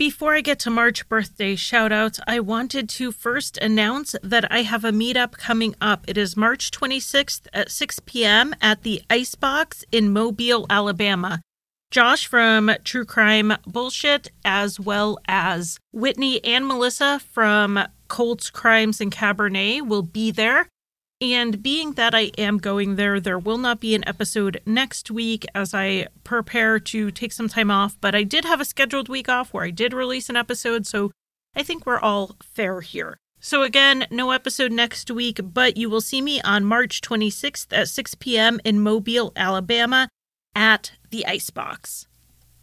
Before I get to March birthday shoutouts, I wanted to first announce that I have a meetup coming up. It is March 26th at 6 p.m. at the Icebox in Mobile, Alabama. Josh from True Crime Bullshit, as well as Whitney and Melissa from Colts Crimes and Cabernet will be there. And being that I am going there, there will not be an episode next week as I prepare to take some time off. But I did have a scheduled week off where I did release an episode, so I think we're all fair here. So, again, no episode next week, but you will see me on March 26th at 6 p.m. in Mobile, Alabama at the Icebox.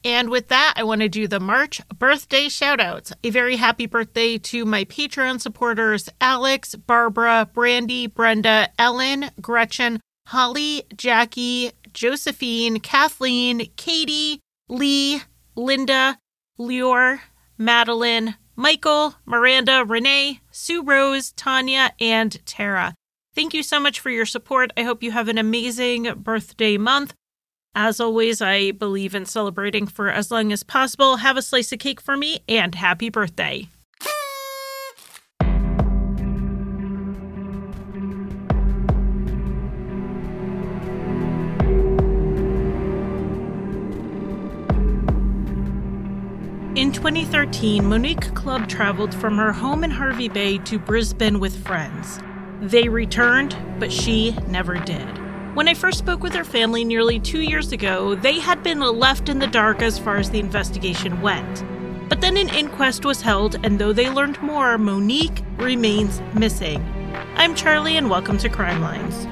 And with that, I want to do the March birthday shoutouts. A very happy birthday to my Patreon supporters Alex, Barbara, Brandy, Brenda, Ellen, Gretchen, Holly, Jackie, Josephine, Kathleen, Katie, Lee, Linda, Lior, Madeline, Michael, Miranda, Renee, Sue Rose, Tanya, and Tara. Thank you so much for your support. I hope you have an amazing birthday month. As always, I believe in celebrating for as long as possible. Have a slice of cake for me and happy birthday. In 2013, Monique Clubb traveled from her home in Hervey Bay to Brisbane with friends. They returned, but she never did. When I first spoke with her family nearly two years ago, they had been left in the dark as far as the investigation went. But then an inquest was held, and though they learned more, Monique remains missing. I'm Charlie, and welcome to Crime Lines.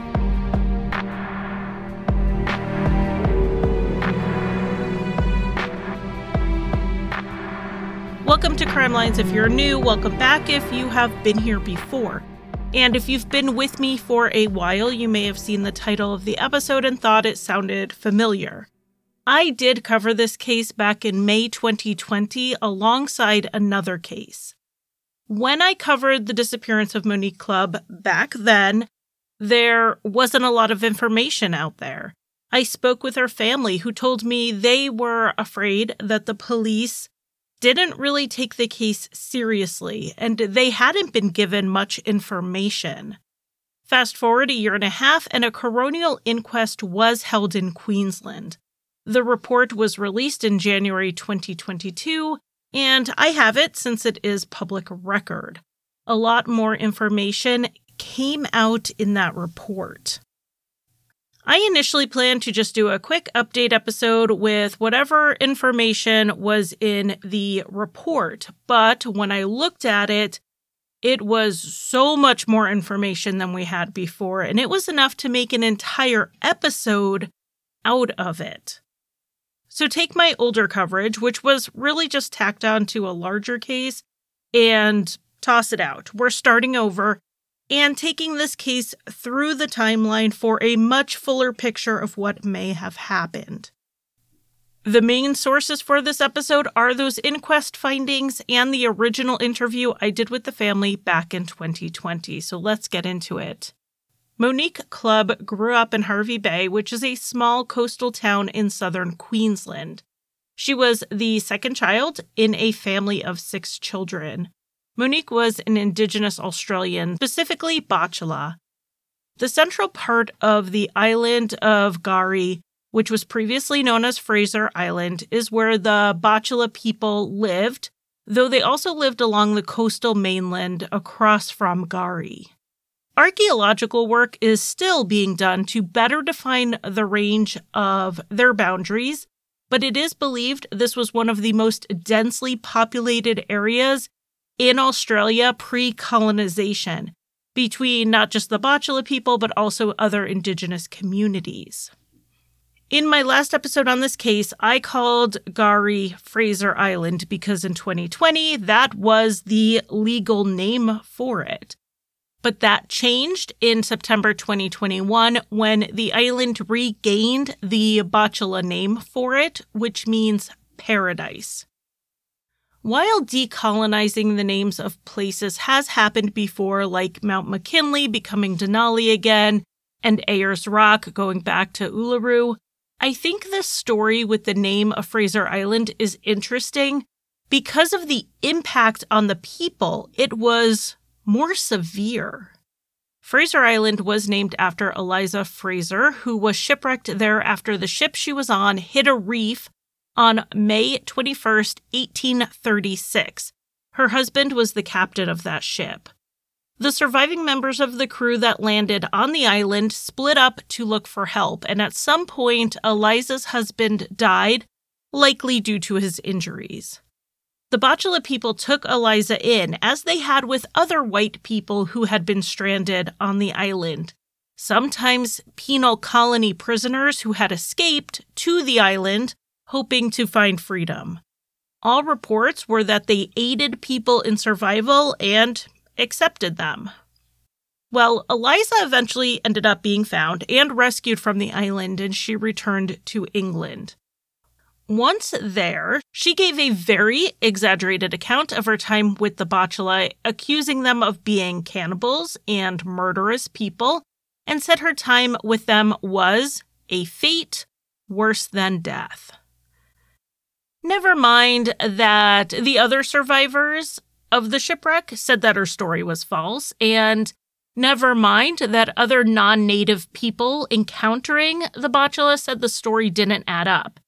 Welcome to Crime Lines if you're new, welcome back if you have been here before. And if you've been with me for a while, you may have seen the title of the episode and thought it sounded familiar. I did cover this case back in May 2020 alongside another case. When I covered the disappearance of Monique Clubb back then, there wasn't a lot of information out there. I spoke with her family, who told me they were afraid that the police didn't really take the case seriously, and they hadn't been given much information. Fast forward a year and a half, and a coronial inquest was held in Queensland. The report was released in January 2022, and I have it since it is public record. A lot more information came out in that report. I initially planned to just do a quick update episode with whatever information was in the report, but when I looked at it, it was so much more information than we had before, and it was enough to make an entire episode out of it. So take my older coverage, which was really just tacked on to a larger case, and toss it out. We're starting over and taking this case through the timeline for a much fuller picture of what may have happened. The main sources for this episode are those inquest findings and the original interview I did with the family back in 2020. So let's get into it. Monique Clubb grew up in Hervey Bay, which is a small coastal town in southern Queensland. She was the second child in a family of six children. Monique was an Indigenous Australian, specifically Butchulla. The central part of the island of K'gari, which was previously known as Fraser Island, is where the Butchulla people lived, though they also lived along the coastal mainland across from K'gari. Archaeological work is still being done to better define the range of their boundaries, but it is believed this was one of the most densely populated areas in Australia pre colonization between not just the Butchulla people, but also other Indigenous communities. In my last episode on this case, I called K'gari Fraser Island because in 2020, that was the legal name for it. But that changed in September 2021 when the island regained the Butchulla name for it, which means paradise. While decolonizing the names of places has happened before, like Mount McKinley becoming Denali again and Ayers Rock going back to Uluru, I think the story with the name of Fraser Island is interesting because of the impact on the people, it was more severe. Fraser Island was named after Eliza Fraser, who was shipwrecked there after the ship she was on hit a reef on May 21st, 1836. Her husband was the captain of that ship. The surviving members of the crew that landed on the island split up to look for help, and at some point, Eliza's husband died, likely due to his injuries. The Butchulla people took Eliza in, as they had with other white people who had been stranded on the island. Sometimes penal colony prisoners who had escaped to the island, hoping to find freedom. All reports were that they aided people in survival and accepted them. Well, Eliza eventually ended up being found and rescued from the island, and she returned to England. Once there, she gave a very exaggerated account of her time with the Butchulla, accusing them of being cannibals and murderous people, and said her time with them was a fate worse than death. Never mind that the other survivors of the shipwreck said that her story was false, and never mind that other non native people encountering the Butchulla said the story didn't add up.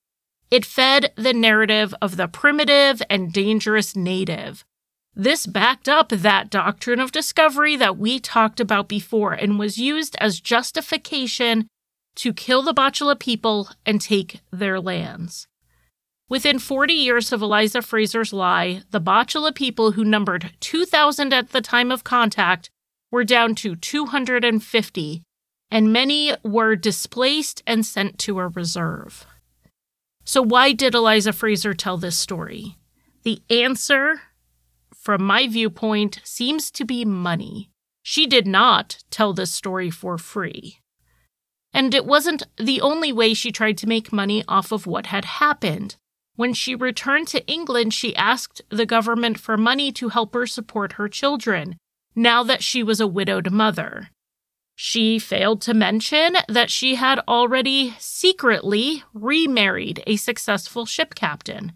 It fed the narrative of the primitive and dangerous native. This backed up that doctrine of discovery that we talked about before and was used as justification to kill the Butchulla people and take their lands. Within 40 years of Eliza Fraser's lie, the Butchulla people, who numbered 2,000 at the time of contact, were down to 250, and many were displaced and sent to a reserve. So, why did Eliza Fraser tell this story? The answer, from my viewpoint, seems to be money. She did not tell this story for free. And it wasn't the only way she tried to make money off of what had happened. When she returned to England, she asked the government for money to help her support her children, now that she was a widowed mother. She failed to mention that she had already secretly remarried a successful ship captain,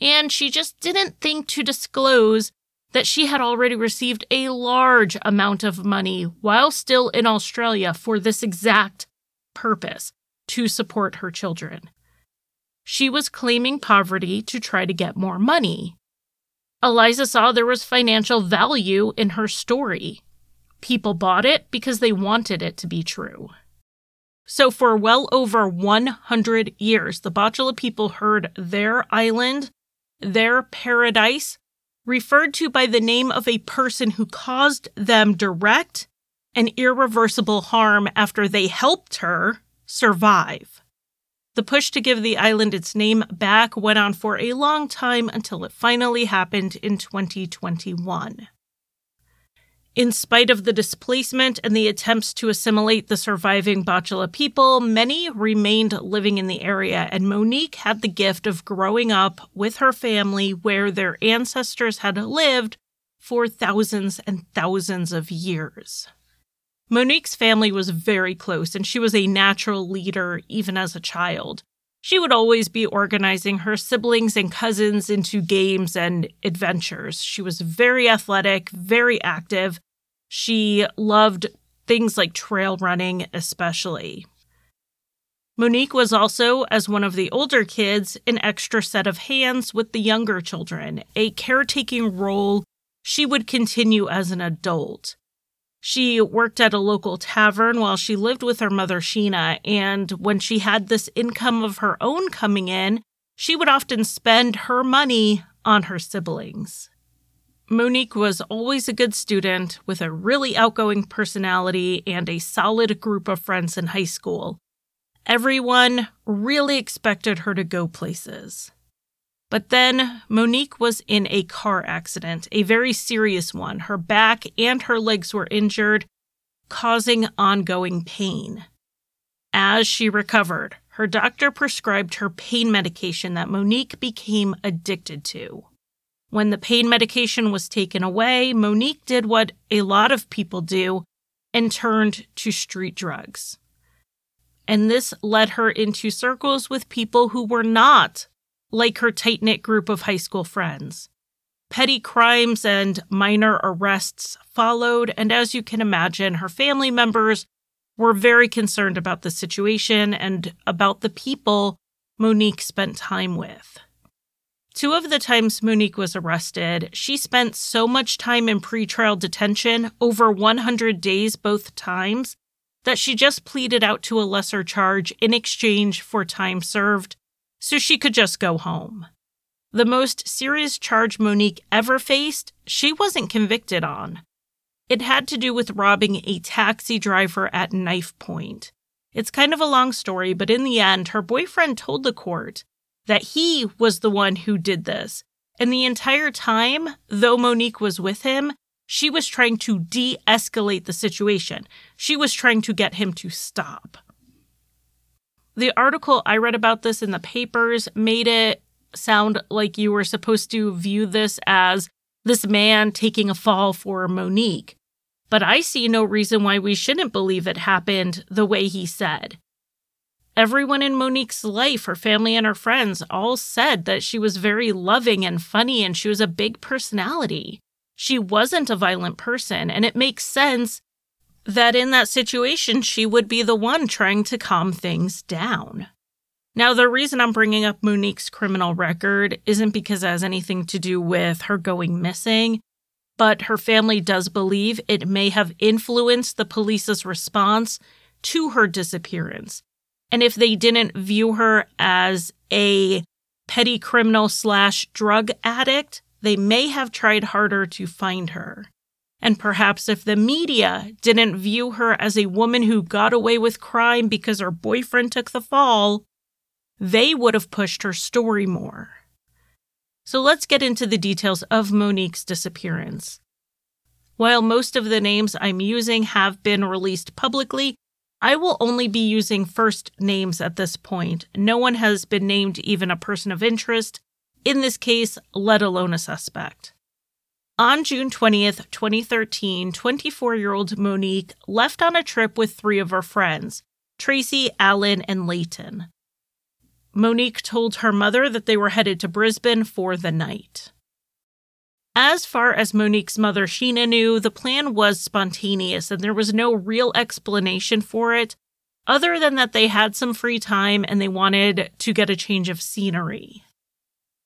and she just didn't think to disclose that she had already received a large amount of money while still in Australia for this exact purpose to support her children. She was claiming poverty to try to get more money. Eliza saw there was financial value in her story People bought it because they wanted it to be true. So, for well over 100 years, the Butchulla people heard their island, their paradise, referred to by the name of a person who caused them direct and irreversible harm after they helped her survive. The push to give the island its name back went on for a long time until it finally happened in 2021. In spite of the displacement and the attempts to assimilate the surviving Butchulla people, many remained living in the area, and Monique had the gift of growing up with her family where their ancestors had lived for thousands and thousands of years. Monique's family was very close, and she was a natural leader even as a child. She would always be organizing her siblings and cousins into games and adventures. She was very athletic, very active. She loved things like trail running, especially. Monique was also, as one of the older kids, an extra set of hands with the younger children, a caretaking role she would continue as an adult. She worked at a local tavern while she lived with her mother, Sheena, and when she had this income of her own coming in, she would often spend her money on her siblings. Monique was always a good student with a really outgoing personality and a solid group of friends in high school. Everyone really expected her to go places. But then Monique was in a car accident, a very serious one. Her back and her legs were injured, causing ongoing pain. As she recovered, her doctor prescribed her pain medication that Monique became addicted to. When the pain medication was taken away, Monique did what a lot of people do and turned to street drugs. And this led her into circles with people who were not like her tight knit group of high school friends. Petty crimes and minor arrests followed, and as you can imagine, her family members were very concerned about the situation and about the people Monique spent time with. Two of the times Monique was arrested, she spent so much time in pretrial detention, over 100 days both times, that she just pleaded out to a lesser charge in exchange for time served so she could just go home. The most serious charge Monique ever faced, she wasn't convicted on. It had to do with robbing a taxi driver at knife point. It's kind of a long story, but in the end, her boyfriend told the court that he was the one who did this. And the entire time, though Monique was with him, she was trying to de escalate the situation. She was trying to get him to stop. The article I read about this in the papers made it sound like you were supposed to view this as this man taking a fall for Monique. But I see no reason why we shouldn't believe it happened the way he said. Everyone in Monique's life, her family and her friends, all said that she was very loving and funny and she was a big personality. She wasn't a violent person, and it makes sense that in that situation, she would be the one trying to calm things down. Now, the reason I'm bringing up Monique's criminal record isn't because it has anything to do with her going missing, but her family does believe it may have influenced the police's response to her disappearance. And if they didn't view her as a petty criminal slash drug addict, they may have tried harder to find her. And perhaps if the media didn't view her as a woman who got away with crime because her boyfriend took the fall, they would have pushed her story more. So let's get into the details of Monique's disappearance. While most of the names I'm using have been released publicly, I will only be using first names at this point. No one has been named even a person of interest, in this case, let alone a suspect. On June 20th, 2013, 24 year old Monique left on a trip with three of her friends Tracy, Alan, and Leighton. Monique told her mother that they were headed to Brisbane for the night. As far as Monique's mother, Sheena, knew, the plan was spontaneous and there was no real explanation for it, other than that they had some free time and they wanted to get a change of scenery.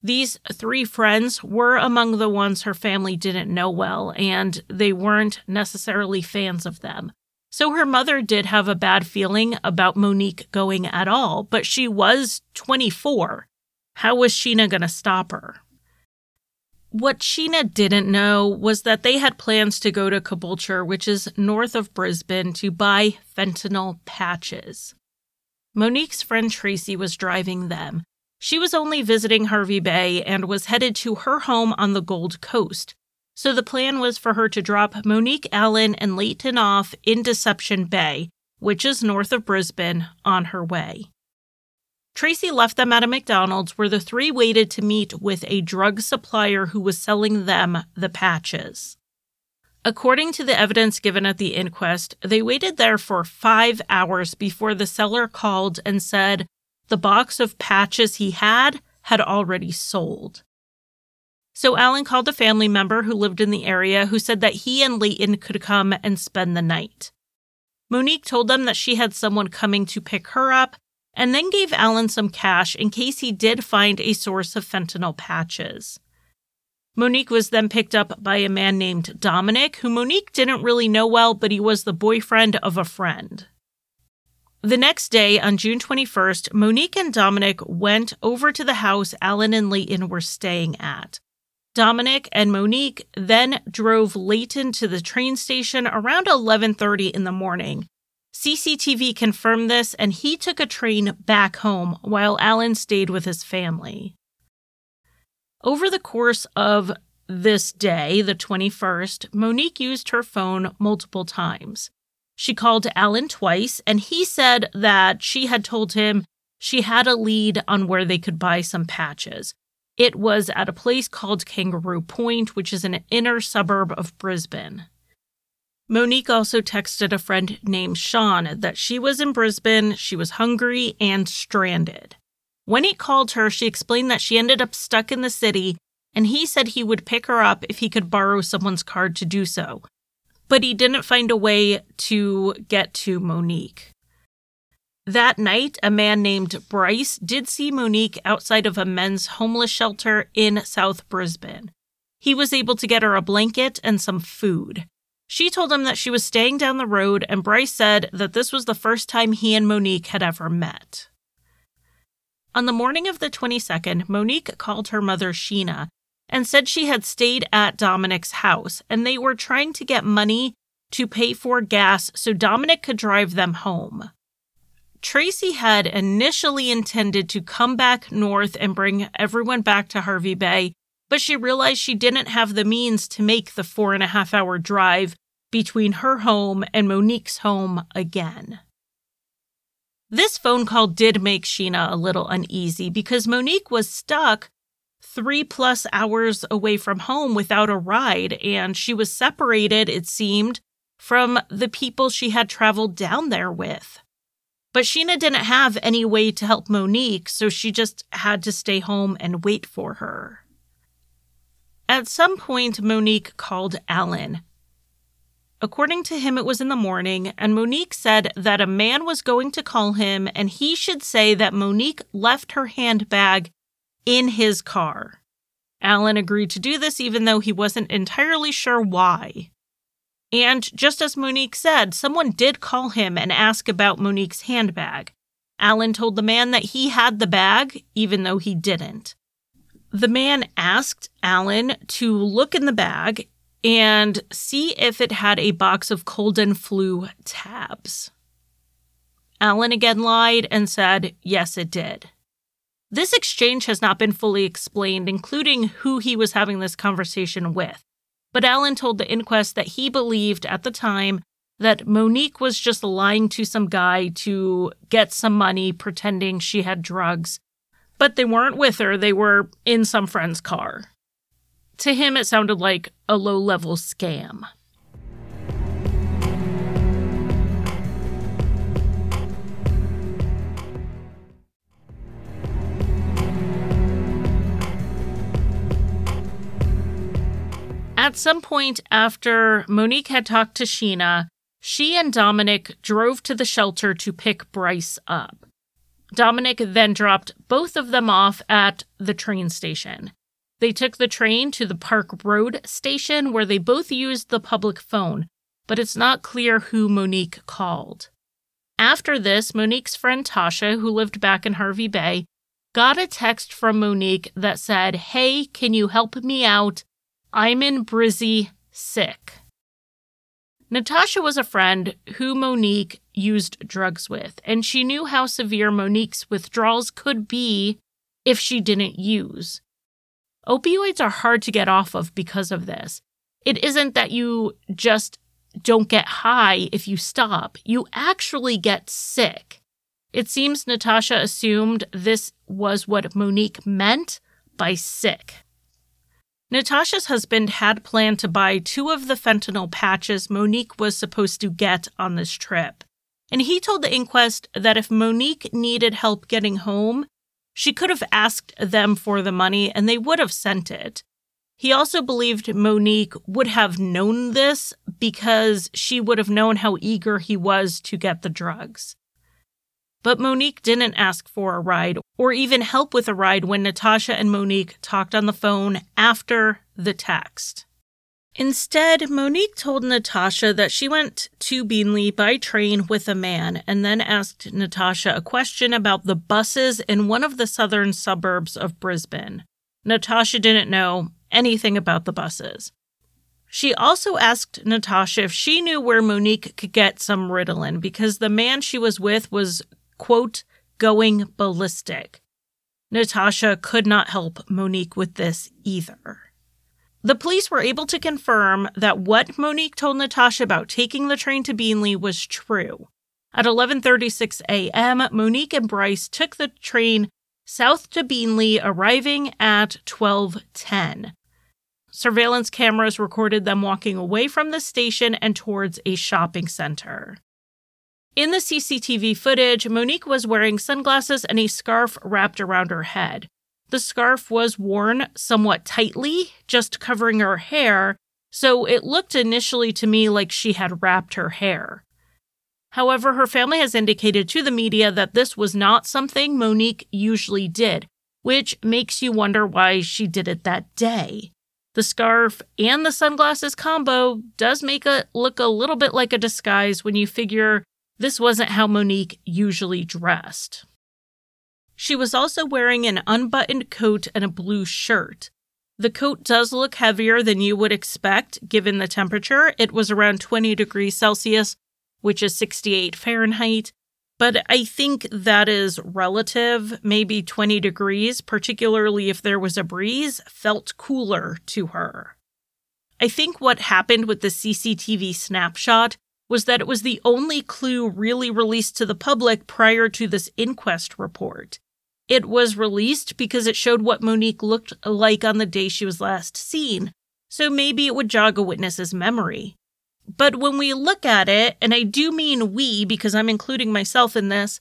These three friends were among the ones her family didn't know well, and they weren't necessarily fans of them. So her mother did have a bad feeling about Monique going at all, but she was 24. How was Sheena going to stop her? What Sheena didn't know was that they had plans to go to Caboolture, which is north of Brisbane, to buy fentanyl patches. Monique's friend Tracy was driving them, she was only visiting Hervey Bay and was headed to her home on the Gold Coast. So the plan was for her to drop Monique Allen and Leighton off in Deception Bay, which is north of Brisbane, on her way. Tracy left them at a McDonald's where the three waited to meet with a drug supplier who was selling them the patches. According to the evidence given at the inquest, they waited there for five hours before the seller called and said, the box of patches he had had already sold. So Alan called a family member who lived in the area who said that he and Leighton could come and spend the night. Monique told them that she had someone coming to pick her up and then gave Alan some cash in case he did find a source of fentanyl patches. Monique was then picked up by a man named Dominic, who Monique didn't really know well, but he was the boyfriend of a friend. The next day, on June 21st, Monique and Dominic went over to the house Alan and Leighton were staying at. Dominic and Monique then drove Leighton to the train station around 11:30 in the morning. CCTV confirmed this and he took a train back home while Alan stayed with his family. Over the course of this day, the 21st, Monique used her phone multiple times. She called Alan twice, and he said that she had told him she had a lead on where they could buy some patches. It was at a place called Kangaroo Point, which is an inner suburb of Brisbane. Monique also texted a friend named Sean that she was in Brisbane, she was hungry and stranded. When he called her, she explained that she ended up stuck in the city and he said he would pick her up if he could borrow someone's card to do so. But he didn't find a way to get to Monique. That night, a man named Bryce did see Monique outside of a men's homeless shelter in South Brisbane. He was able to get her a blanket and some food. She told him that she was staying down the road, and Bryce said that this was the first time he and Monique had ever met. On the morning of the 22nd, Monique called her mother Sheena and said she had stayed at Dominic's house and they were trying to get money to pay for gas so Dominic could drive them home. Tracy had initially intended to come back north and bring everyone back to Hervey Bay, but she realized she didn't have the means to make the four and a half hour drive between her home and Monique's home again. This phone call did make Sheena a little uneasy because Monique was stuck three plus hours away from home without a ride, and she was separated, it seemed, from the people she had traveled down there with. But Sheena didn't have any way to help Monique, so she just had to stay home and wait for her. At some point, Monique called Alan. According to him, it was in the morning, and Monique said that a man was going to call him and he should say that Monique left her handbag in his car. Alan agreed to do this even though he wasn't entirely sure why. And just as Monique said, someone did call him and ask about Monique's handbag. Alan told the man that he had the bag, even though he didn't. The man asked Alan to look in the bag and see if it had a box of cold and flu tabs. Alan again lied and said, yes, it did. This exchange has not been fully explained, including who he was having this conversation with. But Alan told the inquest that he believed at the time that Monique was just lying to some guy to get some money, pretending she had drugs. But they weren't with her, they were in some friend's car. To him, it sounded like a low level scam. At some point after Monique had talked to Sheena, she and Dominic drove to the shelter to pick Bryce up. Dominic then dropped both of them off at the train station. They took the train to the Park Road station where they both used the public phone, but it's not clear who Monique called. After this, Monique's friend Tasha, who lived back in Hervey Bay, got a text from Monique that said, Hey, can you help me out? I'm in Brizzy sick. Natasha was a friend who Monique used drugs with, and she knew how severe Monique's withdrawals could be if she didn't use. Opioids are hard to get off of because of this. It isn't that you just don't get high if you stop, you actually get sick. It seems Natasha assumed this was what Monique meant by sick. Natasha's husband had planned to buy two of the fentanyl patches Monique was supposed to get on this trip. And he told the inquest that if Monique needed help getting home, she could have asked them for the money and they would have sent it. He also believed Monique would have known this because she would have known how eager he was to get the drugs. But Monique didn't ask for a ride or even help with a ride when Natasha and Monique talked on the phone after the text. Instead, Monique told Natasha that she went to Beenleigh by train with a man and then asked Natasha a question about the buses in one of the southern suburbs of Brisbane. Natasha didn't know anything about the buses. She also asked Natasha if she knew where Monique could get some Ritalin because the man she was with was quote, going ballistic. Natasha could not help Monique with this either. The police were able to confirm that what Monique told Natasha about taking the train to Beenleigh was true. At 11:36 a.m., Monique and Bryce took the train south to Beenleigh, arriving at 12:10. Surveillance cameras recorded them walking away from the station and towards a shopping center. In the CCTV footage, Monique was wearing sunglasses and a scarf wrapped around her head. The scarf was worn somewhat tightly, just covering her hair, so it looked initially to me like she had wrapped her hair. However, her family has indicated to the media that this was not something Monique usually did, which makes you wonder why she did it that day. The scarf and the sunglasses combo does make it look a little bit like a disguise when you figure this wasn't how Monique usually dressed. She was also wearing an unbuttoned coat and a blue shirt. The coat does look heavier than you would expect given the temperature. It was around 20 degrees Celsius, which is 68 Fahrenheit. But I think that is relative. Maybe 20 degrees, particularly if there was a breeze, felt cooler to her. I think what happened with the CCTV snapshot was that it was the only clue really released to the public prior to this inquest report. It was released because it showed what Monique looked like on the day she was last seen, so maybe it would jog a witness's memory. But when we look at it, and I do mean we because I'm including myself in this,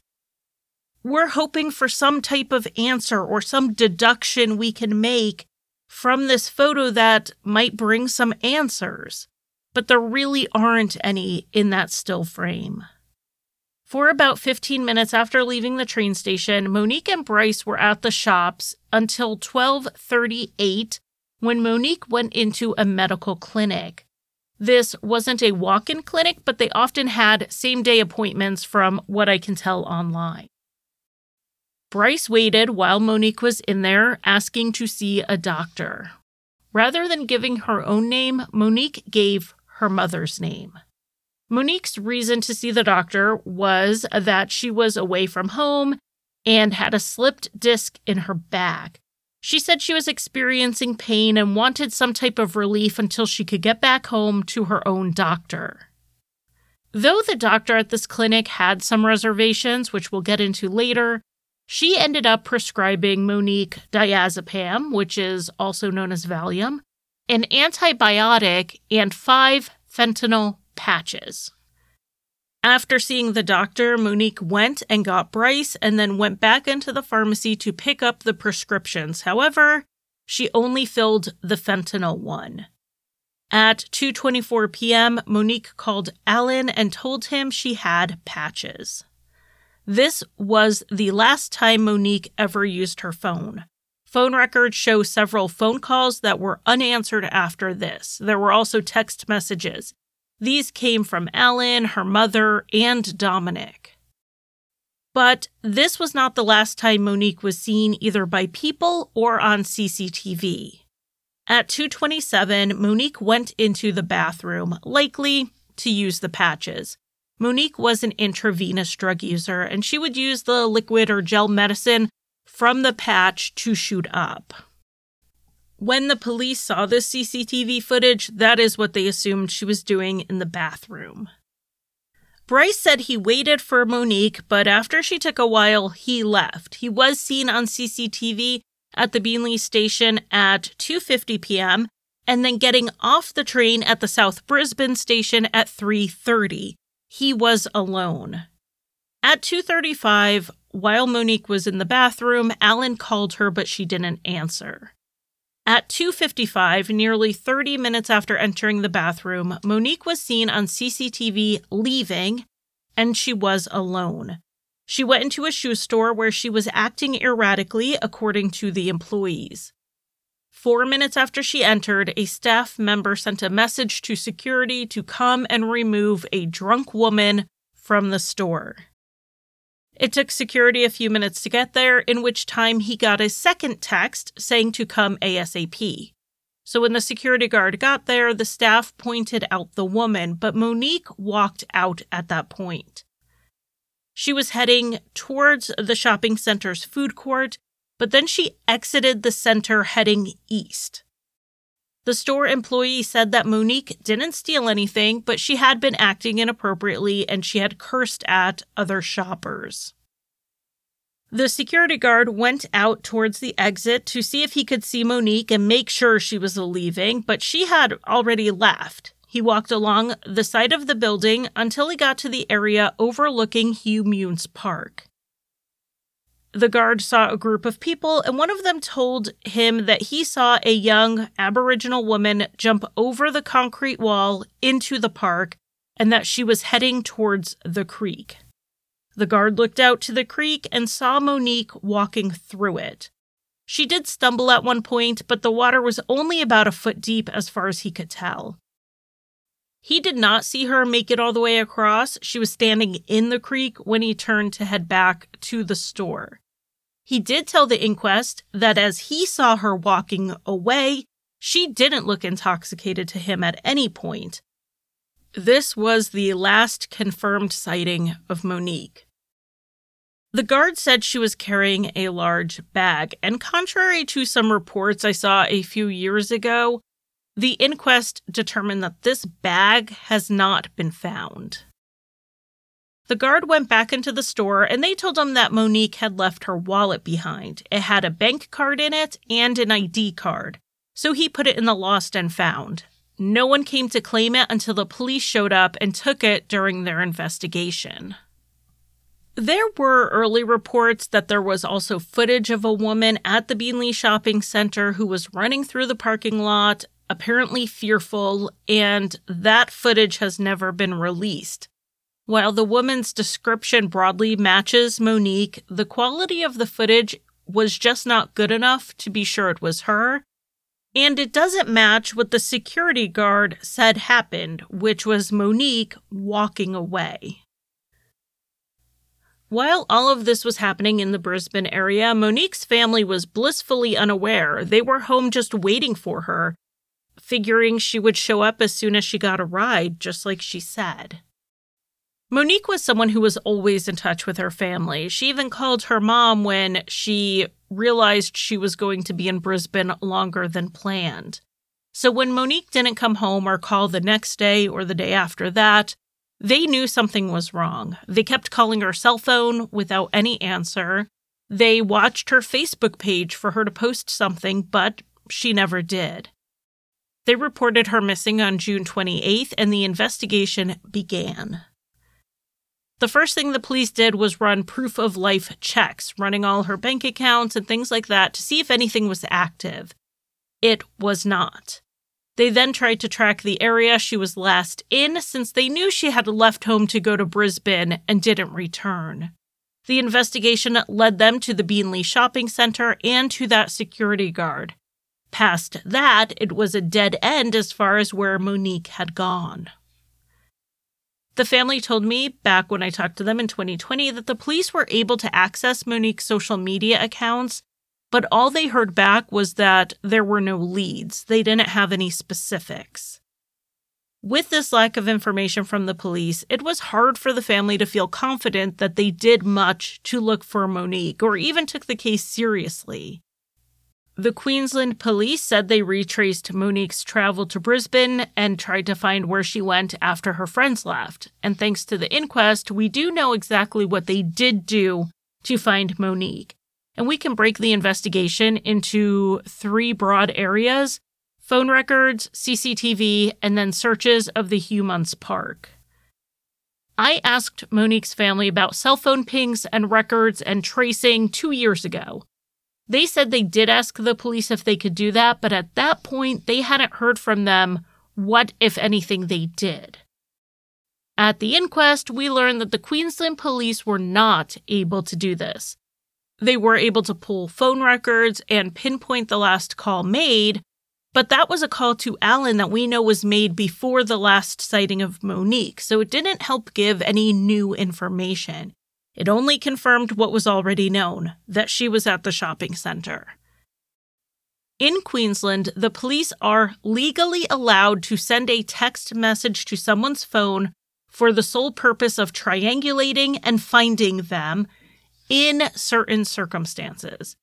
we're hoping for some type of answer or some deduction we can make from this photo that might bring some answers. But there really aren't any in that still frame. For about 15 minutes after leaving the train station, Monique and Bryce were at the shops until 12:38 when Monique went into a medical clinic. This wasn't a walk-in clinic, but they often had same-day appointments from what I can tell online. Bryce waited while Monique was in there asking to see a doctor. Rather than giving her own name, Monique gave her mother's name. Monique's reason to see the doctor was that she was away from home and had a slipped disc in her back. She said she was experiencing pain and wanted some type of relief until she could get back home to her own doctor. Though the doctor at this clinic had some reservations, which we'll get into later, she ended up prescribing Monique diazepam, which is also known as Valium, an antibiotic, and five fentanyl patches. After seeing the doctor, Monique went and got Bryce and then went back into the pharmacy to pick up the prescriptions. However, she only filled the fentanyl one. At 2:24 p.m., Monique called Alan and told him she had patches. This was the last time Monique ever used her phone. Phone records show several phone calls that were unanswered after this. There were also text messages. These came from Ellen, her mother, and Dominic. But this was not the last time Monique was seen either by people or on CCTV. At 227, Monique went into the bathroom, likely to use the patches. Monique was an intravenous drug user, and she would use the liquid or gel medicine from the patch to shoot up. When the police saw this CCTV footage, that is what they assumed she was doing in the bathroom. Bryce said he waited for Monique, but after she took a while, he left. He was seen on CCTV at the Beenleigh station at 2:50 p.m. and then getting off the train at the South Brisbane station at 3:30. He was alone. At 2:35, while Monique was in the bathroom, Alan called her but she didn't answer. At 2:55, nearly 30 minutes after entering the bathroom, Monique was seen on CCTV leaving and she was alone. She went into a shoe store where she was acting erratically according to the employees. 4 minutes after she entered, a staff member sent a message to security to come and remove a drunk woman from the store. It took security a few minutes to get there, in which time he got a second text saying to come ASAP. So when the security guard got there, the staff pointed out the woman, but Monique walked out at that point. She was heading towards the shopping center's food court, but then she exited the center heading east. The store employee said that Monique didn't steal anything, but she had been acting inappropriately and she had cursed at other shoppers. The security guard went out towards the exit to see if he could see Monique and make sure she was leaving, but she had already left. He walked along the side of the building until he got to the area overlooking Hugh Muntz Park. The guard saw a group of people, and one of them told him that he saw a young Aboriginal woman jump over the concrete wall into the park and that she was heading towards the creek. The guard looked out to the creek and saw Monique walking through it. She did stumble at one point, but the water was only about a foot deep as far as he could tell. He did not see her make it all the way across. She was standing in the creek when he turned to head back to the store. He did tell the inquest that as he saw her walking away, she didn't look intoxicated to him at any point. This was the last confirmed sighting of Monique. The guard said she was carrying a large bag, and contrary to some reports I saw a few years ago, the inquest determined that this bag has not been found. The guard went back into the store and they told him that Monique had left her wallet behind. It had a bank card in it and an ID card. So he put it in the lost and found. No one came to claim it until the police showed up and took it during their investigation. There were early reports that there was also footage of a woman at the Beenleigh shopping center who was running through the parking lot, apparently fearful, and that footage has never been released. While the woman's description broadly matches Monique, the quality of the footage was just not good enough to be sure it was her. And it doesn't match what the security guard said happened, which was Monique walking away. While all of this was happening in the Brisbane area, Monique's family was blissfully unaware. They were home just waiting for her, figuring she would show up as soon as she got a ride, just like she said. Monique was someone who was always in touch with her family. She even called her mom when she realized she was going to be in Brisbane longer than planned. So when Monique didn't come home or call the next day or the day after that, they knew something was wrong. They kept calling her cell phone without any answer. They watched her Facebook page for her to post something, but she never did. They reported her missing on June 28th, and the investigation began. The first thing the police did was run proof of life checks, running all her bank accounts and things like that to see if anything was active. It was not. They then tried to track the area she was last in since they knew she had left home to go to Brisbane and didn't return. The investigation led them to the Beenleigh shopping center and to that security guard. Past that, it was a dead end as far as where Monique had gone. The family told me back when I talked to them in 2020 that the police were able to access Monique's social media accounts, but all they heard back was that there were no leads. They didn't have any specifics. With this lack of information from the police, it was hard for the family to feel confident that they did much to look for Monique or even took the case seriously. The Queensland police said they retraced Monique's travel to Brisbane and tried to find where she went after her friends left. And thanks to the inquest, we do know exactly what they did do to find Monique. And we can break the investigation into three broad areas phone records, CCTV, and then searches of the Hugh Muntz Park. I asked Monique's family about cell phone pings and records and tracing two years ago. They said they did ask the police if they could do that, but at that point, they hadn't heard from them what, if anything, they did. At the inquest, we learned that the Queensland police were not able to do this. They were able to pull phone records and pinpoint the last call made, but that was a call to Alan that we know was made before the last sighting of Monique, so it didn't help give any new information. It only confirmed what was already known that she was at the shopping center. In Queensland, the police are legally allowed to send a text message to someone's phone for the sole purpose of triangulating and finding them in certain circumstances.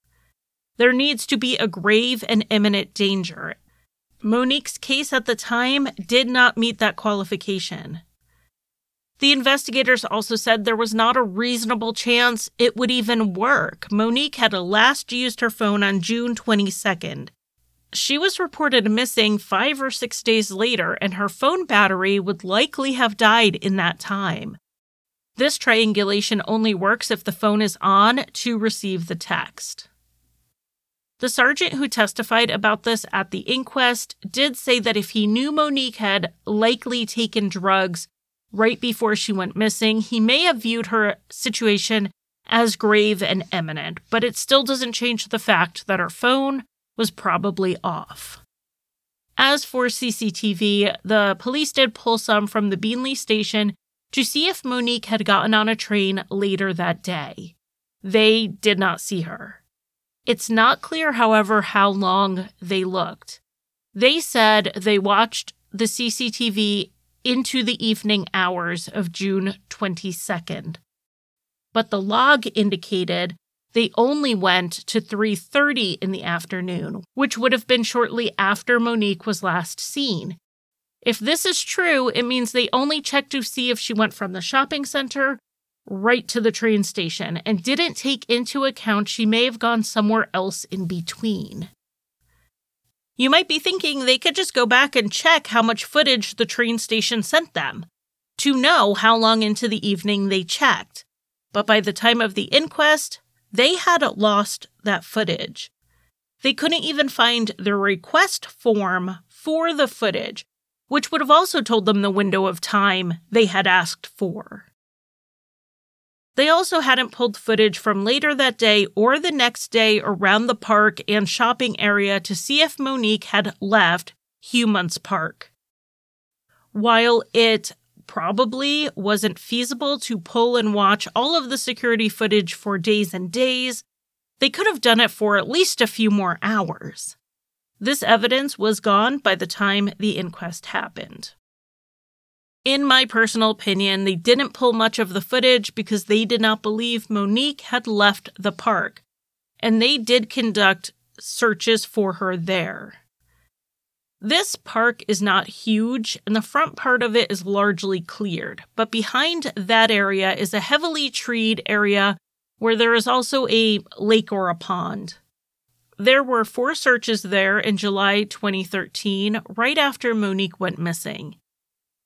There needs to be a grave and imminent danger. Monique's case at the time did not meet that qualification. The investigators also said there was not a reasonable chance it would even work. Monique had last used her phone on June 22nd. she was reported missing five or six days later, and her phone battery would likely have died in that time. This triangulation only works if the phone is on to receive the text. The sergeant who testified about this at the inquest did say that if he knew Monique had likely taken drugs right before she went missing, he may have viewed her situation as grave and imminent, but it still doesn't change the fact that her phone was probably off. As for CCTV, the police did pull some from the Beenleigh station to see if Monique had gotten on a train later that day. They did not see her. It's not clear, however, how long they looked. They said they watched the CCTV into the evening hours of June 22nd. But the log indicated they only went to 3:30 in the afternoon, which would have been shortly after Monique was last seen. If this is true, it means they only checked to see if she went from the shopping center right to the train station and didn't take into account she may have gone somewhere else in between. You might be thinking they could just go back and check how much footage the train station sent them to know how long into the evening they checked. But by the time of the inquest, they had lost that footage. They couldn't even find the request form for the footage, which would have also told them the window of time they had asked for. They also hadn't pulled footage from later that day or the next day around the park and shopping area to see if Monique had left Hugh Muntz Park. While it probably wasn't feasible to pull and watch all of the security footage for days and days, they could have done it for at least a few more hours. This evidence was gone by the time the inquest happened. In my personal opinion, they didn't pull much of the footage because they did not believe Monique had left the park, and they did conduct searches for her there. This park is not huge, and the front part of it is largely cleared, but behind that area is a heavily treed area where there is also a lake or a pond. There were four searches there in July 2013, right after Monique went missing.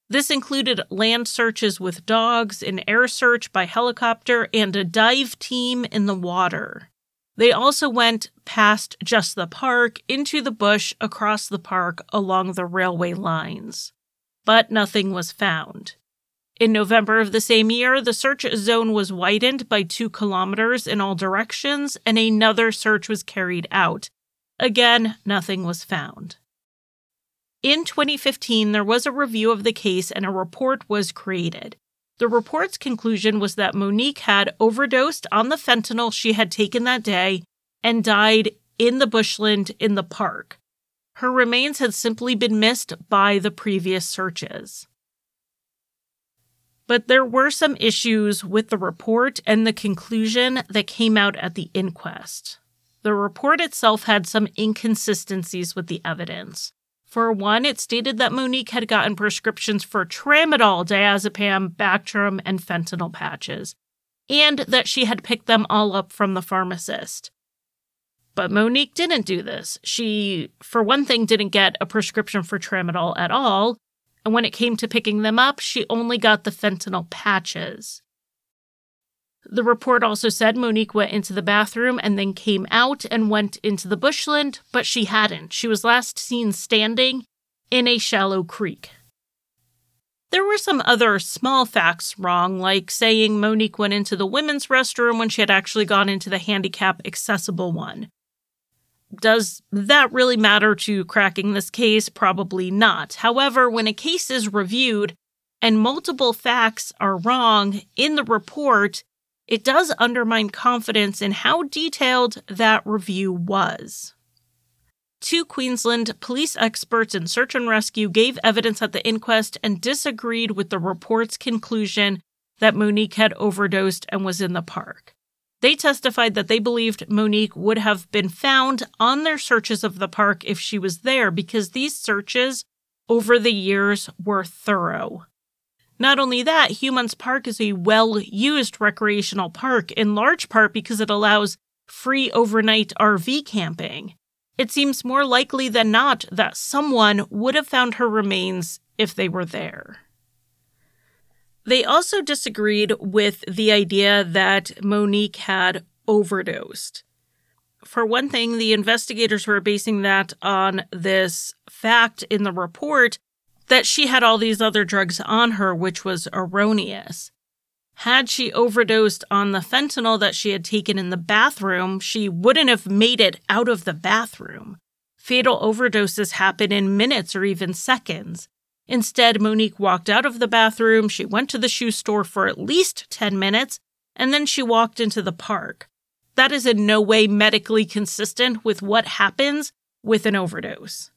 This included land searches with dogs, an air search by helicopter, and a dive team in the water. They also went past just the park, into the bush, across the park, along the railway lines. But nothing was found. In November of the same year, the search zone was widened by two kilometers in all directions, and another search was carried out. Again, nothing was found. In 2015, there was a review of the case and a report was created. The report's conclusion was that Monique had overdosed on the fentanyl she had taken that day and died in the bushland in the park. Her remains had simply been missed by the previous searches. But there were some issues with the report and the conclusion that came out at the inquest. The report itself had some inconsistencies with the evidence. For one, it stated that Monique had gotten prescriptions for tramadol, diazepam, Bactrim, and fentanyl patches, and that she had picked them all up from the pharmacist. But Monique didn't do this. She, for one thing, didn't get a prescription for tramadol at all, and when it came to picking them up, she only got the fentanyl patches. The report also said Monique went into the bathroom and then came out and went into the bushland, but she hadn't. She was last seen standing in a shallow creek. There were some other small facts wrong, like saying Monique went into the women's restroom when she had actually gone into the handicap accessible one. Does that really matter to cracking this case? Probably not. However, when a case is reviewed and multiple facts are wrong in the report, it does undermine confidence in how detailed that review was. Two Queensland police experts in search and rescue gave evidence at the inquest and disagreed with the report's conclusion that Monique had overdosed and was in the park. They testified that they believed Monique would have been found on their searches of the park if she was there because these searches over the years were thorough. Not only that, Hugh Muntz Park is a well used recreational park in large part because it allows free overnight RV camping. it seems more likely than not that someone would have found her remains if they were there. They also disagreed with the idea that Monique had overdosed. For one thing, the investigators were basing that on this fact in the report that she had all these other drugs on her, which was erroneous. Had she overdosed on the fentanyl that she had taken in the bathroom, she wouldn't have made it out of the bathroom. Fatal overdoses happen in minutes or even seconds. Instead, Monique walked out of the bathroom, she went to the shoe store for at least 10 minutes, and then she walked into the park. That is in no way medically consistent with what happens with an overdose.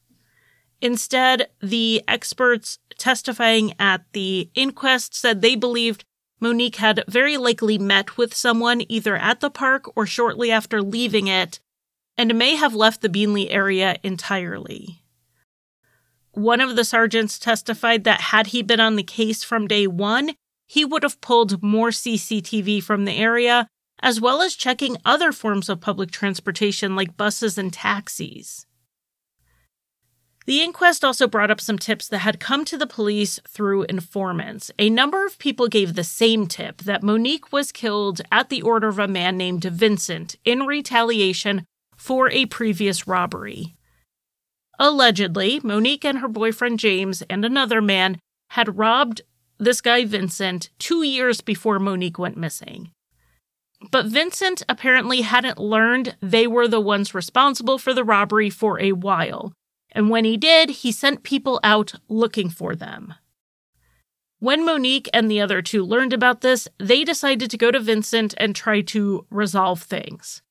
Instead, the experts testifying at the inquest said they believed Monique had very likely met with someone either at the park or shortly after leaving it, and may have left the Beenleigh area entirely. One of the sergeants testified that had he been on the case from day one, he would have pulled more CCTV from the area, as well as checking other forms of public transportation like buses and taxis. The inquest also brought up some tips that had come to the police through informants. A number of people gave the same tip that Monique was killed at the order of a man named Vincent in retaliation for a previous robbery. Allegedly, Monique and her boyfriend James and another man had robbed this guy Vincent two years before Monique went missing. But Vincent apparently hadn't learned they were the ones responsible for the robbery for a while, and when he did, he sent people out looking for them. When Monique and the other two learned about this, they decided to go to Vincent and try to resolve things.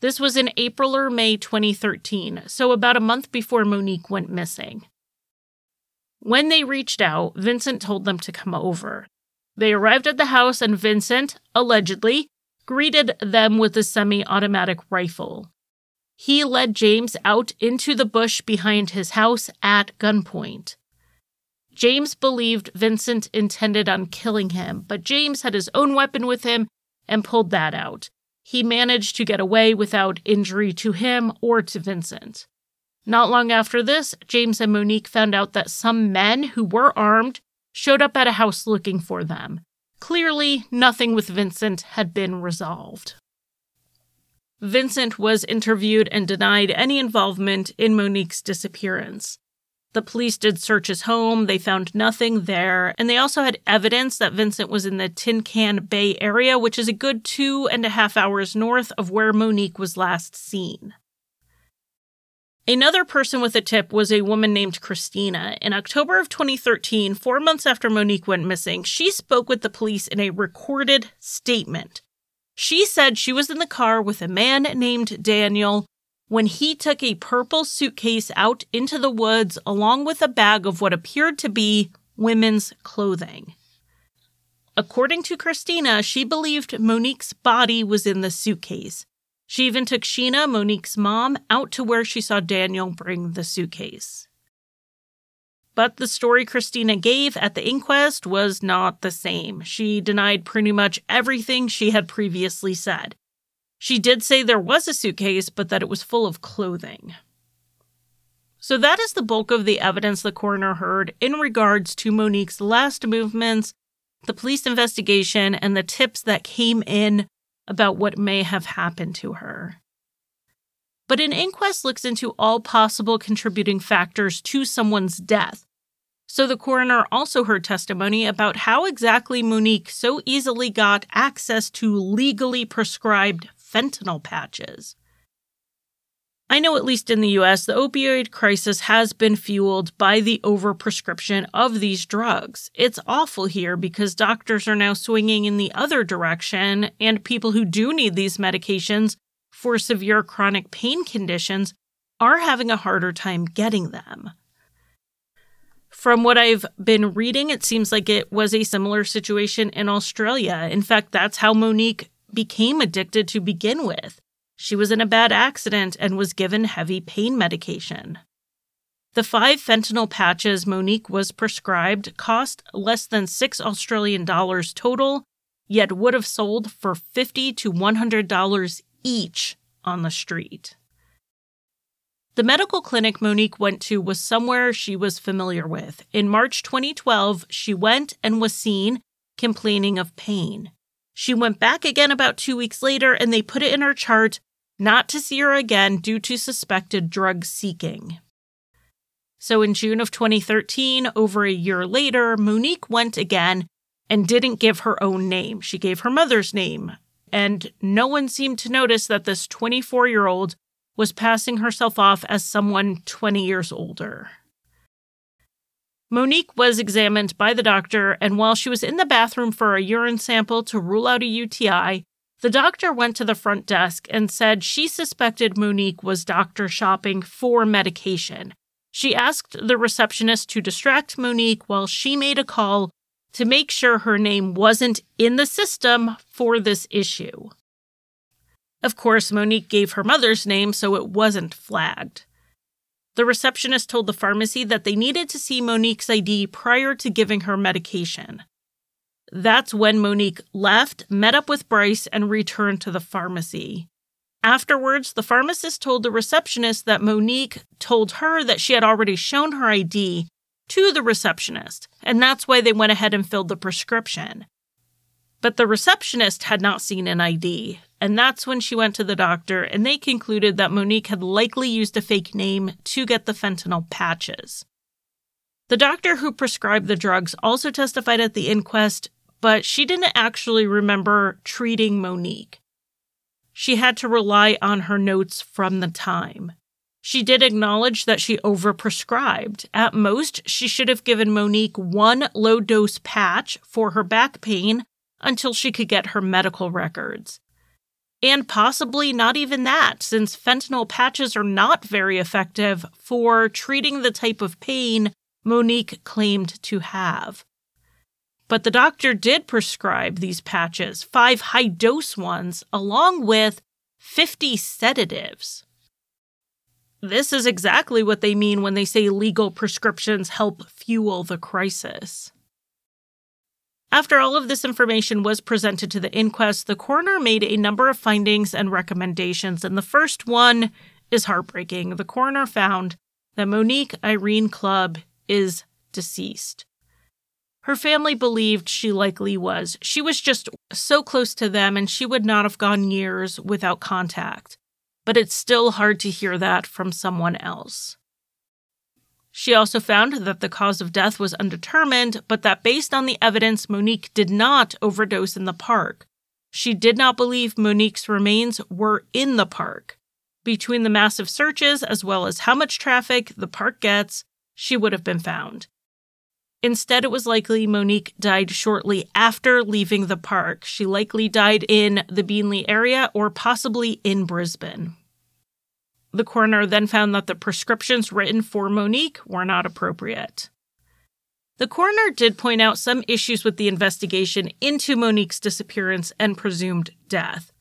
This was in April or May 2013, so about a month before Monique went missing. When they reached out, Vincent told them to come over. They arrived at the house, and Vincent, allegedly, greeted them with a semi automatic rifle. He led James out into the bush behind his house at gunpoint. James believed Vincent intended on killing him, but James had his own weapon with him and pulled that out. He managed to get away without injury to him or to Vincent. Not long after this, James and Monique found out that some men who were armed showed up at a house looking for them. Clearly, nothing with Vincent had been resolved. Vincent was interviewed and denied any involvement in Monique's disappearance. The police did search his home, they found nothing there, and they also had evidence that Vincent was in the Tin Can Bay area, which is a good two and a half hours north of where Monique was last seen. Another person with a tip was a woman named Christina. In October of 2013, four months after Monique went missing, she spoke with the police in a recorded statement. She said she was in the car with a man named Daniel when he took a purple suitcase out into the woods along with a bag of what appeared to be women's clothing. According to Christina, she believed Monique's body was in the suitcase. She even took Sheena, Monique's mom, out to where she saw Daniel bring the suitcase. But the story Christina gave at the inquest was not the same. She denied pretty much everything she had previously said. She did say there was a suitcase, but that it was full of clothing. So that is the bulk of the evidence the coroner heard in regards to Monique's last movements, the police investigation, and the tips that came in about what may have happened to her. But an inquest looks into all possible contributing factors to someone's death. So the coroner also heard testimony about how exactly Monique so easily got access to legally prescribed fentanyl patches. I know, at least in the US, the opioid crisis has been fueled by the overprescription of these drugs. It's awful here because doctors are now swinging in the other direction, and people who do need these medications for severe chronic pain conditions are having a harder time getting them. From what I've been reading, it seems like it was a similar situation in Australia. In fact, that's how Monique became addicted to begin with. She was in a bad accident and was given heavy pain medication. The five fentanyl patches Monique was prescribed cost less than 6 Australian dollars total, yet would have sold for 50 to $100 each on the street. The medical clinic Monique went to was somewhere she was familiar with. In March 2012, she went and was seen complaining of pain. She went back again about two weeks later and they put it in her chart not to see her again due to suspected drug seeking. So in June of 2013, over a year later, Monique went again and didn't give her own name. She gave her mother's name. And no one seemed to notice that this 24 year old was passing herself off as someone 20 years older. Monique was examined by the doctor, and while she was in the bathroom for a urine sample to rule out a UTI, the doctor went to the front desk and said she suspected Monique was doctor shopping for medication. She asked the receptionist to distract Monique while she made a call to make sure her name wasn't in the system for this issue. Of course, Monique gave her mother's name, so it wasn't flagged. The receptionist told the pharmacy that they needed to see Monique's ID prior to giving her medication. That's when Monique left, met up with Bryce, and returned to the pharmacy. Afterwards, the pharmacist told the receptionist that Monique told her that she had already shown her ID to the receptionist, and that's why they went ahead and filled the prescription. But the receptionist had not seen an ID, and that's when she went to the doctor, and they concluded that Monique had likely used a fake name to get the fentanyl patches. The doctor who prescribed the drugs also testified at the inquest, but she didn't actually remember treating Monique. She had to rely on her notes from the time. She did acknowledge that she overprescribed. At most, she should have given Monique one low dose patch for her back pain until she could get her medical records. And possibly not even that, since fentanyl patches are not very effective for treating the type of pain Monique claimed to have. But the doctor did prescribe these patches, five high dose ones, along with 50 sedatives. This is exactly what they mean when they say legal prescriptions help fuel the crisis. After all of this information was presented to the inquest, the coroner made a number of findings and recommendations, and the first one is heartbreaking. The coroner found that Monique Irene Clubb is deceased. Her family believed she likely was. She was just so close to them, and she would not have gone years without contact. But it's still hard to hear that from someone else. She also found that the cause of death was undetermined, but that based on the evidence, Monique did not overdose in the park. She did not believe Monique's remains were in the park. Between the massive searches, as well as how much traffic the park gets, she would have been found. Instead, it was likely Monique died shortly after leaving the park. She likely died in the Beenleigh area or possibly in Brisbane. The coroner then found that the prescriptions written for Monique were not appropriate. The coroner did point out some issues with the investigation into Monique's disappearance and presumed death.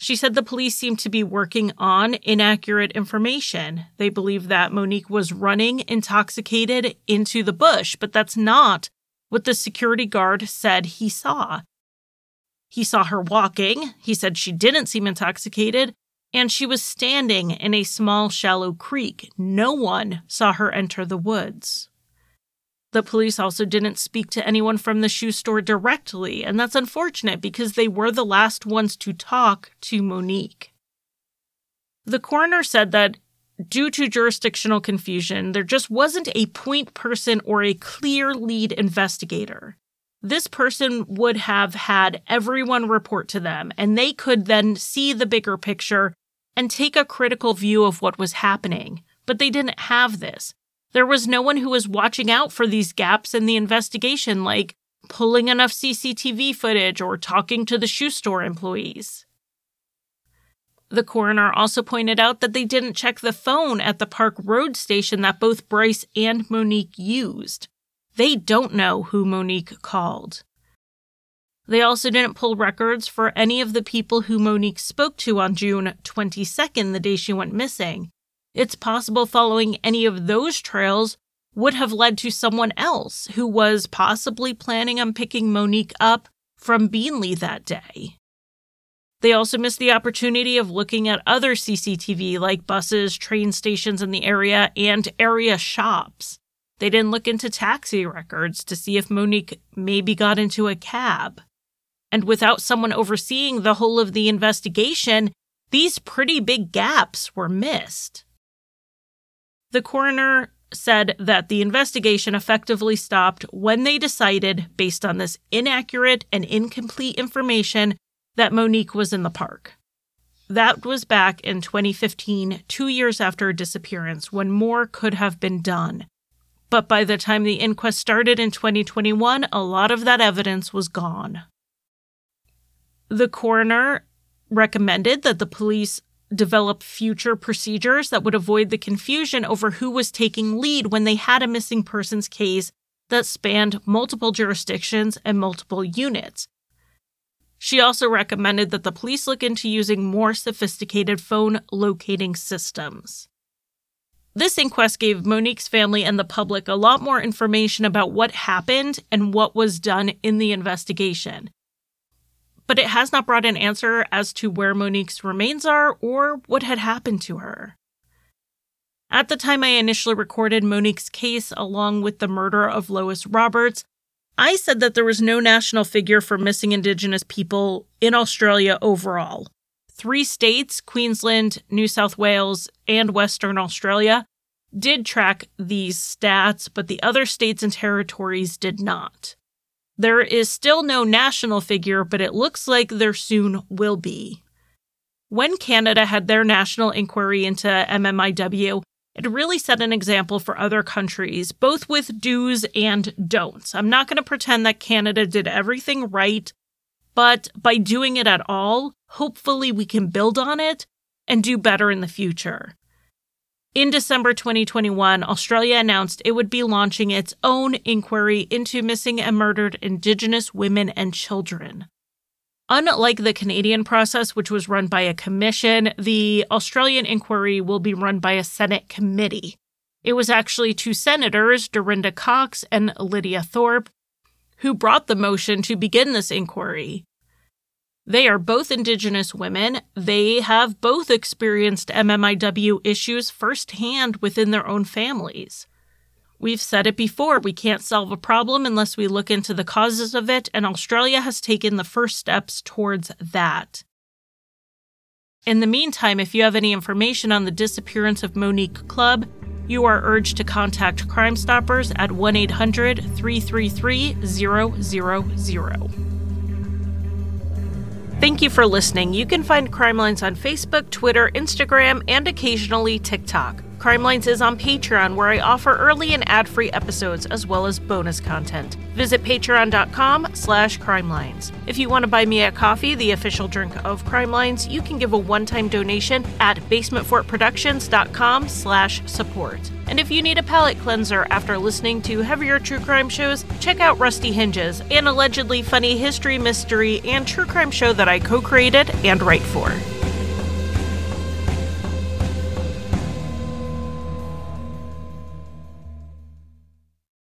She said the police seemed to be working on inaccurate information. They believe that Monique was running intoxicated into the bush, but that's not what the security guard said he saw. He saw her walking. He said she didn't seem intoxicated, and she was standing in a small, shallow creek. No one saw her enter the woods. The police also didn't speak to anyone from the shoe store directly, and that's unfortunate because they were the last ones to talk to Monique. The coroner said that due to jurisdictional confusion, there just wasn't a point person or a clear lead investigator. This person would have had everyone report to them, and they could then see the bigger picture and take a critical view of what was happening. But they didn't have this. There was no one who was watching out for these gaps in the investigation, like pulling enough CCTV footage or talking to the shoe store employees. The coroner also pointed out that they didn't check the phone at the Park Road station that both Bryce and Monique used. They don't know who Monique called. They also didn't pull records for any of the people who Monique spoke to on June 22nd, the day she went missing. It's possible following any of those trails would have led to someone else who was possibly planning on picking Monique up from Beenleigh that day. They also missed the opportunity of looking at other CCTV like buses, train stations in the area, and area shops. They didn't look into taxi records to see if Monique maybe got into a cab. And without someone overseeing the whole of the investigation, these pretty big gaps were missed. The coroner said that the investigation effectively stopped when they decided, based on this inaccurate and incomplete information, that Monique was in the park. That was back in 2015, two years after her disappearance, when more could have been done. But by the time the inquest started in 2021, a lot of that evidence was gone. The coroner recommended that the police develop future procedures that would avoid the confusion over who was taking lead when they had a missing persons case that spanned multiple jurisdictions and multiple units. She also recommended that the police look into using more sophisticated phone locating systems. This inquest gave Monique's family and the public a lot more information about what happened and what was done in the investigation but it has not brought an answer as to where Monique's remains are or what had happened to her. At the time I initially recorded Monique's case along with the murder of Lois Roberts, I said that there was no national figure for missing Indigenous people in Australia overall. Three states, Queensland, New South Wales, and Western Australia, did track these stats, but the other states and territories did not. There is still no national figure, but it looks like there soon will be. When Canada had their national inquiry into MMIW, it really set an example for other countries, both with do's and don'ts. I'm not going to pretend that Canada did everything right, but by doing it at all, hopefully we can build on it and do better in the future. In December 2021, Australia announced it would be launching its own inquiry into missing and murdered Indigenous women and children. Unlike the Canadian process, which was run by a commission, the Australian inquiry will be run by a Senate committee. It was actually two senators, Dorinda Cox and Lydia Thorpe, who brought the motion to begin this inquiry. They are both Indigenous women. They have both experienced MMIW issues firsthand within their own families. We've said it before we can't solve a problem unless we look into the causes of it, and Australia has taken the first steps towards that. In the meantime, if you have any information on the disappearance of Monique Clubb, you are urged to contact Crime Stoppers at 1 800 333 000. Thank you for listening. You can find Crime Lines on Facebook, Twitter, Instagram, and occasionally TikTok. Crime Lines is on Patreon, where I offer early and ad-free episodes as well as bonus content. Visit patreon.com slash crimelines. If you want to buy me a coffee, the official drink of Crime Lines, you can give a one-time donation at basementfortproductions.com slash support. And if you need a palate cleanser after listening to heavier true crime shows, check out Rusty Hinges, an allegedly funny history, mystery, and true crime show that I co created and write for.